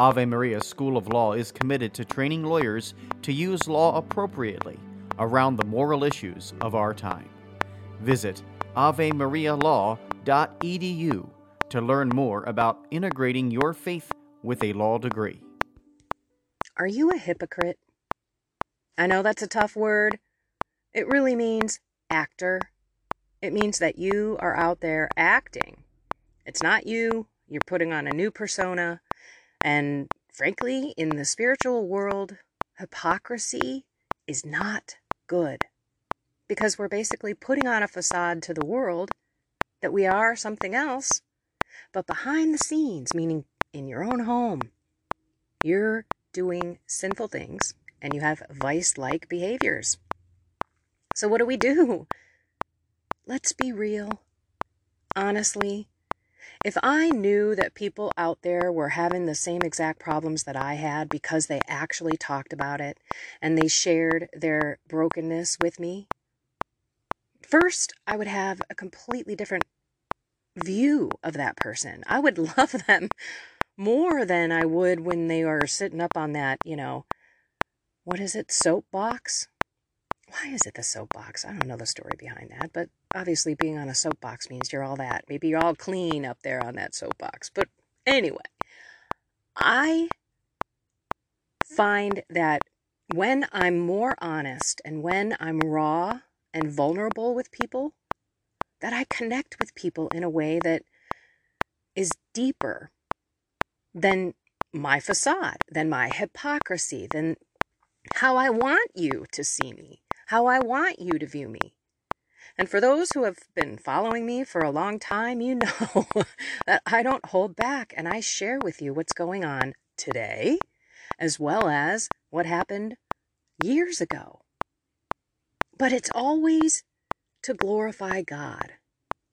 Ave Maria School of Law is committed to training lawyers to use law appropriately around the moral issues of our time. Visit avemarialaw.edu to learn more about integrating your faith with a law degree. Are you a hypocrite? I know that's a tough word. It really means actor. It means that you are out there acting. It's not you, you're putting on a new persona. And frankly, in the spiritual world, hypocrisy is not good because we're basically putting on a facade to the world that we are something else. But behind the scenes, meaning in your own home, you're doing sinful things and you have vice like behaviors. So, what do we do? Let's be real. Honestly, if I knew that people out there were having the same exact problems that I had because they actually talked about it and they shared their brokenness with me, first I would have a completely different view of that person. I would love them more than I would when they are sitting up on that, you know, what is it, soapbox? Why is it the soapbox? I don't know the story behind that, but obviously being on a soapbox means you're all that. Maybe you're all clean up there on that soapbox. But anyway, I find that when I'm more honest and when I'm raw and vulnerable with people, that I connect with people in a way that is deeper than my facade, than my hypocrisy, than how I want you to see me, how I want you to view me. And for those who have been following me for a long time, you know that I don't hold back and I share with you what's going on today, as well as what happened years ago. But it's always to glorify God,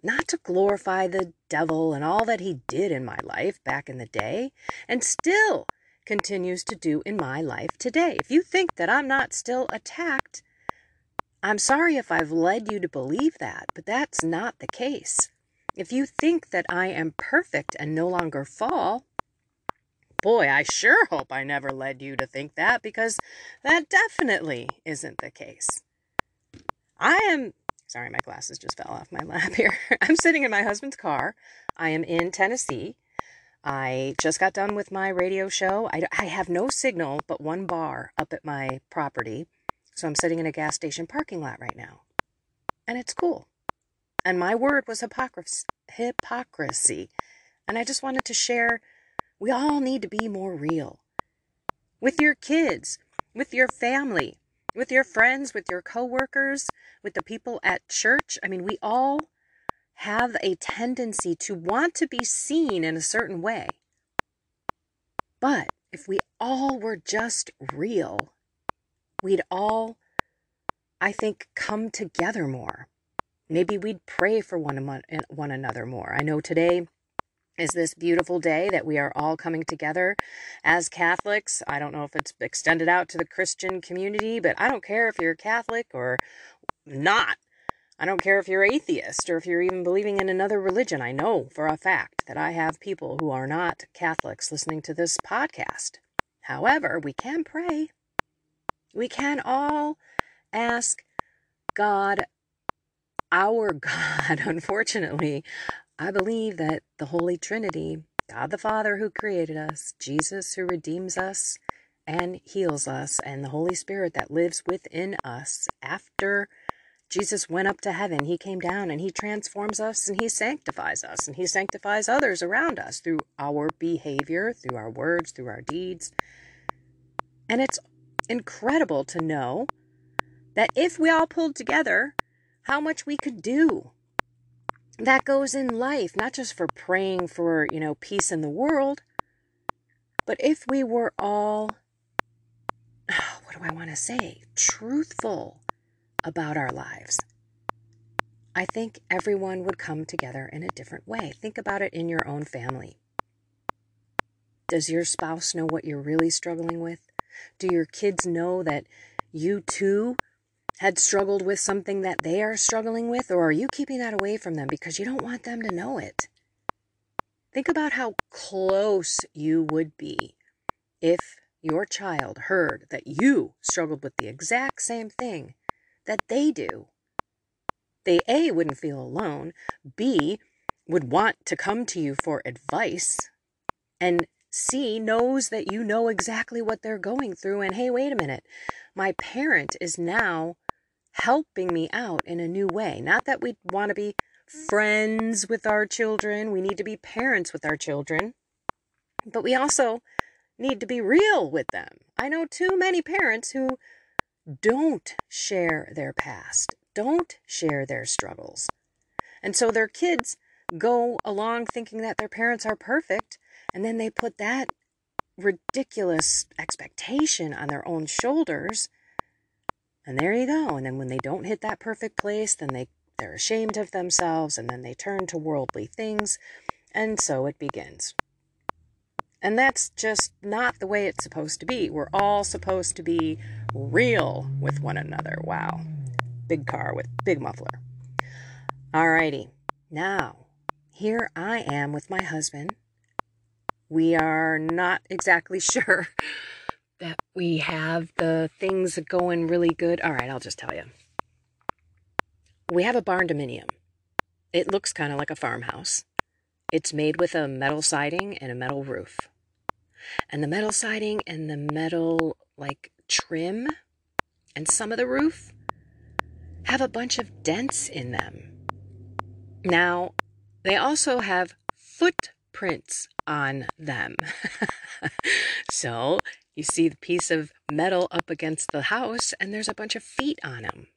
not to glorify the devil and all that he did in my life back in the day, and still continues to do in my life today. If you think that I'm not still attacked, I'm sorry if I've led you to believe that, but that's not the case. If you think that I am perfect and no longer fall, boy, I sure hope I never led you to think that because that definitely isn't the case. I am sorry, my glasses just fell off my lap here. I'm sitting in my husband's car. I am in Tennessee. I just got done with my radio show. I, I have no signal but one bar up at my property. So I'm sitting in a gas station parking lot right now. And it's cool. And my word was hypocrisy. And I just wanted to share we all need to be more real. With your kids, with your family, with your friends, with your coworkers, with the people at church. I mean, we all have a tendency to want to be seen in a certain way. But if we all were just real, we'd all, I think, come together more. Maybe we'd pray for one, eh, one another more. I know today is this beautiful day that we are all coming together as Catholics. I don't know if it's extended out to the Christian community, but I don't care if you're Catholic or not. I don't care if you're atheist or if you're even believing in another religion. I know for a fact that I have people who are not Catholics listening to this podcast. However, we can pray. We can all ask God, our God. Unfortunately, I believe that the Holy Trinity, God the Father who created us, Jesus who redeems us and heals us, and the Holy Spirit that lives within us after Jesus went up to heaven, he came down, and he transforms us and he sanctifies us and he sanctifies others around us through our behavior, through our words, through our deeds. And it's incredible to know that if we all pulled together, how much we could do. That goes in life, not just for praying for, you know, peace in the world, but if we were all, what do I want to say, truthful about our lives, I think everyone would come together in a different way. Think about it in your own family. Does your spouse know what you're really struggling with? Do your kids know that you too had struggled with something that they are struggling with, or are you keeping that away from them because you don't want them to know it? Think about how close you would be if your child heard that you struggled with the exact same thing that they do. They A, wouldn't feel alone, B, would want to come to you for advice, and C knows that you know exactly what they're going through. And hey, wait a minute, my parent is now helping me out in a new way. Not that we want to be friends with our children, we need to be parents with our children, but we also need to be real with them. I know too many parents who don't share their past, don't share their struggles. And so their kids go along thinking that their parents are perfect, and then they put that ridiculous expectation on their own shoulders. And there you go. And then when they don't hit that perfect place, then they, they're ashamed of themselves and then they turn to worldly things. And so it begins. And that's just not the way it's supposed to be. We're all supposed to be real with one another. Wow. Big car with big muffler. Alrighty. Now, here I am with my husband. We are not exactly sure that we have the things going really good. All right, I'll just tell you. We have a barndominium. It looks kind of like a farmhouse. It's made with a metal siding and a metal roof. And the metal siding and the metal, like, trim and some of the roof have a bunch of dents in them. Now, they also have footprints on them. so you see the piece of metal up against the house, and there's a bunch of feet on them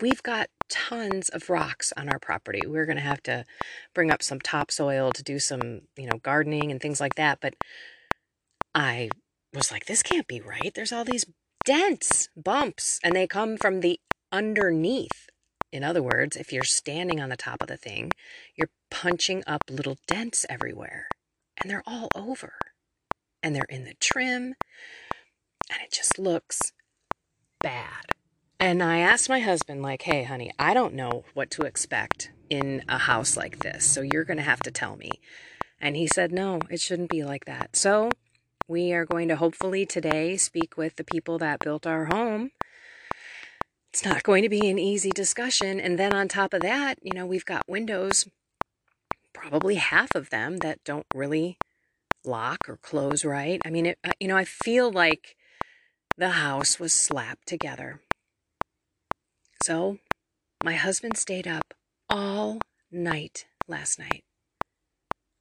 we've got tons of rocks on our property. We're going to have to bring up some topsoil to do some, you know, gardening and things like that. But I was like, this can't be right. There's all these dents, bumps, and they come from the underneath. In other words, if you're standing on the top of the thing, you're punching up little dents everywhere, and they're all over. And they're in the trim, and it just looks bad. And I asked my husband, like, hey, honey, I don't know what to expect in a house like this. So you're going to have to tell me. And he said, no, it shouldn't be like that. So we are going to hopefully today speak with the people that built our home. It's not going to be an easy discussion. And then on top of that, you know, we've got windows, probably half of them that don't really lock or close right. I mean, it, you know, I feel like the house was slapped together so, my husband stayed up all night last night.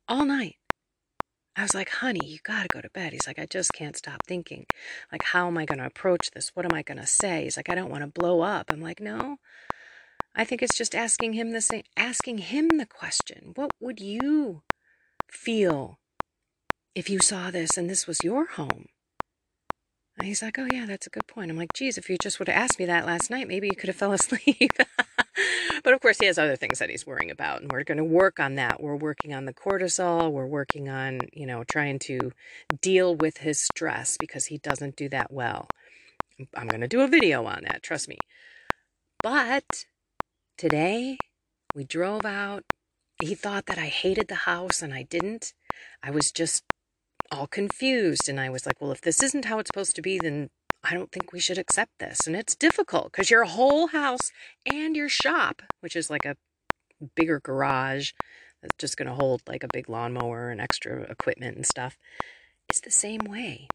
All night. I was like, honey, you got to go to bed. He's like, I just can't stop thinking. Like, how am I going to approach this? What am I going to say? He's like, I don't want to blow up. I'm like, no. I think it's just asking him the same, asking him the question. What would you feel if you saw this and this was your home? And he's like, Oh, yeah, that's a good point. I'm like, Geez, if you just would have asked me that last night, maybe you could have fell asleep. But of course, he has other things that he's worrying about, and we're going to work on that. We're working on the cortisol. We're working on, you know, trying to deal with his stress because he doesn't do that well. I'm going to do a video on that, trust me. But today, we drove out. He thought that I hated the house, and I didn't. I was just all confused. And I was like, well, if this isn't how it's supposed to be, then I don't think we should accept this. And it's difficult because your whole house and your shop, which is like a bigger garage that's just going to hold like a big lawnmower and extra equipment and stuff, is the same way.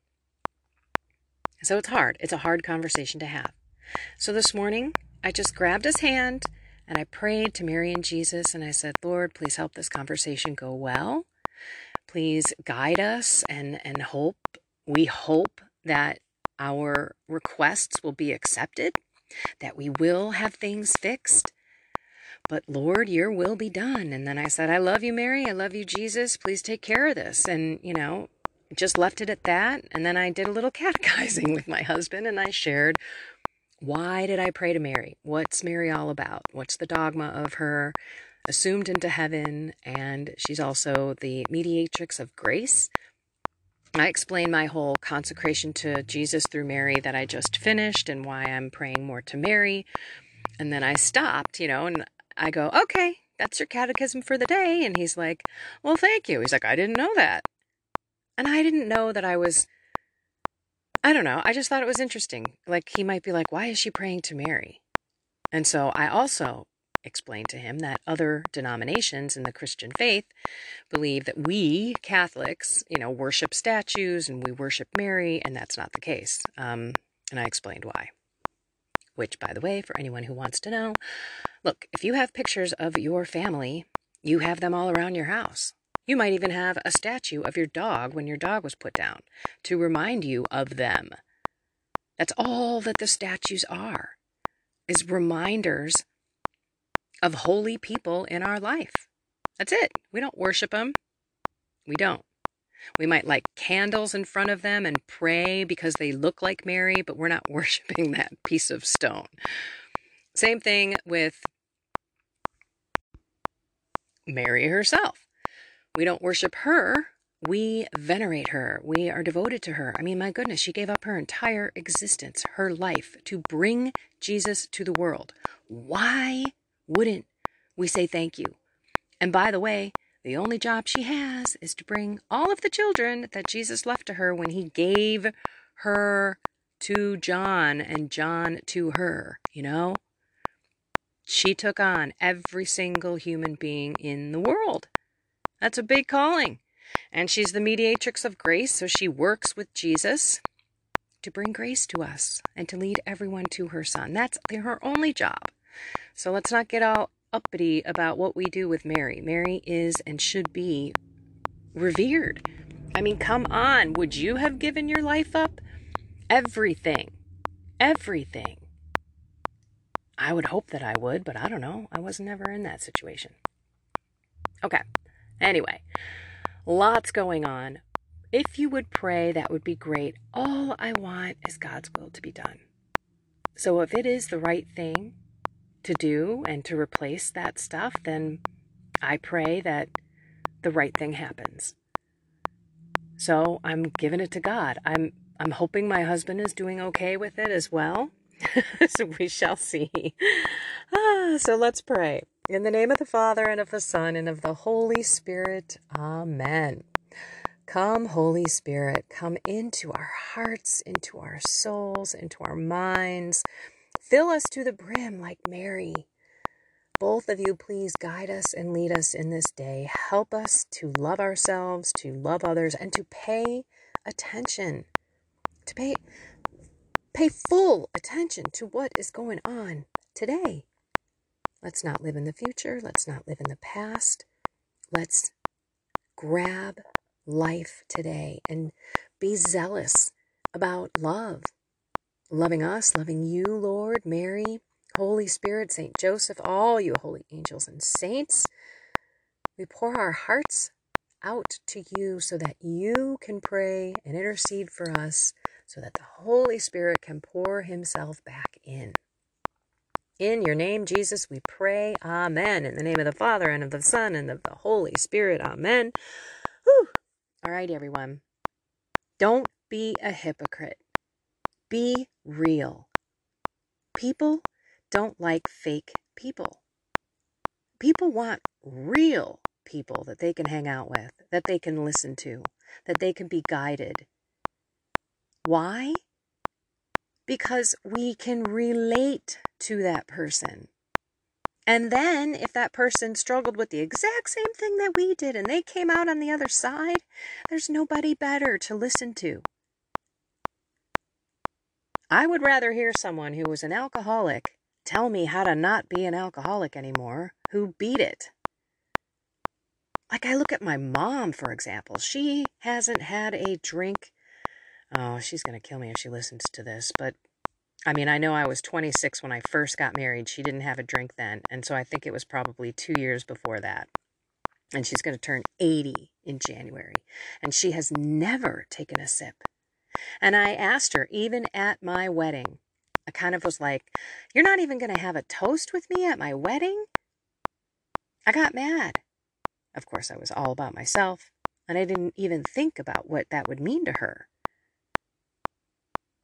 So it's hard. It's a hard conversation to have. So this morning, I just grabbed his hand and I prayed to Mary and Jesus and I said, Lord, please help this conversation go well. Please guide us and, and hope, we hope that our requests will be accepted, that we will have things fixed. But Lord, your will be done. And then I said, I love you, Mary. I love you, Jesus. Please take care of this. And, you know, just left it at that. And then I did a little catechizing with my husband and I shared why did I pray to Mary? What's Mary all about? What's the dogma of her assumed into heaven? And she's also the mediatrix of grace. I explained my whole consecration to Jesus through Mary that I just finished and why I'm praying more to Mary. And then I stopped, you know, and I go, okay, that's your catechism for the day. And he's like, well, thank you. He's like, I didn't know that. And I didn't know that I was I don't know. I just thought it was interesting. Like, he might be like, why is she praying to Mary? And so I also explained to him that other denominations in the Christian faith believe that we Catholics, you know, worship statues and we worship Mary, and that's not the case. Um, and I explained why. Which, by the way, for anyone who wants to know, look, if you have pictures of your family, you have them all around your house. You might even have a statue of your dog when your dog was put down to remind you of them. That's all that the statues are, is reminders of holy people in our life. That's it. We don't worship them. We don't. We might light candles in front of them and pray because they look like Mary, but we're not worshiping that piece of stone. Same thing with Mary herself. We don't worship her. We venerate her. We are devoted to her. I mean, my goodness, she gave up her entire existence, her life, to bring Jesus to the world. Why wouldn't we say thank you? And by the way, the only job she has is to bring all of the children that Jesus left to her when he gave her to John and John to her, you know? She took on every single human being in the world. That's a big calling. And she's the mediatrix of grace, so she works with Jesus to bring grace to us and to lead everyone to her son. That's her only job. So let's not get all uppity about what we do with Mary. Mary is and should be revered. I mean, come on. Would you have given your life up? Everything. Everything. I would hope that I would, but I don't know. I was never in that situation. Okay. Anyway, lots going on. If you would pray, that would be great. All I want is God's will to be done. So if it is the right thing to do and to replace that stuff, then I pray that the right thing happens. So I'm giving it to God. I'm I'm hoping my husband is doing okay with it as well. so we shall see. Ah, so let's pray. In the name of the Father, and of the Son, and of the Holy Spirit. Amen. Come, Holy Spirit, come into our hearts, into our souls, into our minds. Fill us to the brim like Mary. Both of you, please guide us and lead us in this day. Help us to love ourselves, to love others, and to pay attention. To pay, pay full attention to what is going on today. Let's not live in the future. Let's not live in the past. Let's grab life today and be zealous about love. Loving us, loving you, Lord, Mary, Holy Spirit, Saint Joseph, all you holy angels and saints. We pour our hearts out to you so that you can pray and intercede for us, so that the Holy Spirit can pour himself back in. In your name, Jesus, we pray. Amen. In the name of the Father, and of the Son, and of the Holy Spirit. Amen. Whew. All right, everyone. Don't be a hypocrite. Be real. People don't like fake people. People want real people that they can hang out with, that they can listen to, that they can be guided. Why? because we can relate to that person. And then, if that person struggled with the exact same thing that we did and they came out on the other side, there's nobody better to listen to. I would rather hear someone who was an alcoholic tell me how to not be an alcoholic anymore, who beat it. Like I look at my mom, for example. She hasn't had a drink. Oh, she's going to kill me if she listens to this. But I mean, I know I was 26 when I first got married. She didn't have a drink then. And so I think it was probably two years before that. And she's going to turn 80 in January. And she has never taken a sip. And I asked her, even at my wedding, I kind of was like, You're not even going to have a toast with me at my wedding? I got mad. Of course, I was all about myself, and I didn't even think about what that would mean to her.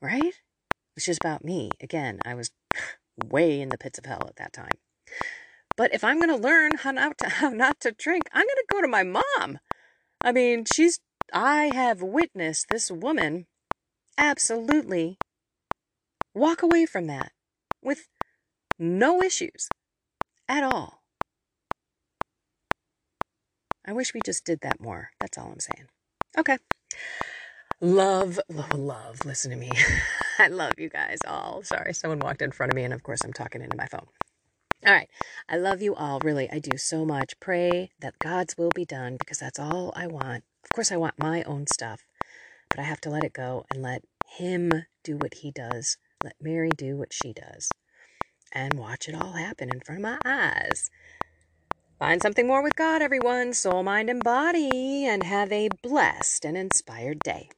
Right? It's just about me. Again, I was way in the pits of hell at that time. But if I'm going to learn how not to how not to drink, I'm going to go to my mom. I mean, she's I have witnessed this woman absolutely walk away from that with no issues at all. I wish we just did that more. That's all I'm saying. Okay. Love, love, love. Listen to me. I love you guys all. Sorry, someone walked in front of me, and of course, I'm talking into my phone. All right. I love you all. Really, I do so much. Pray that God's will be done because that's all I want. Of course, I want my own stuff, but I have to let it go and let Him do what He does. Let Mary do what she does and watch it all happen in front of my eyes. Find something more with God, everyone, soul, mind, and body, and have a blessed and inspired day.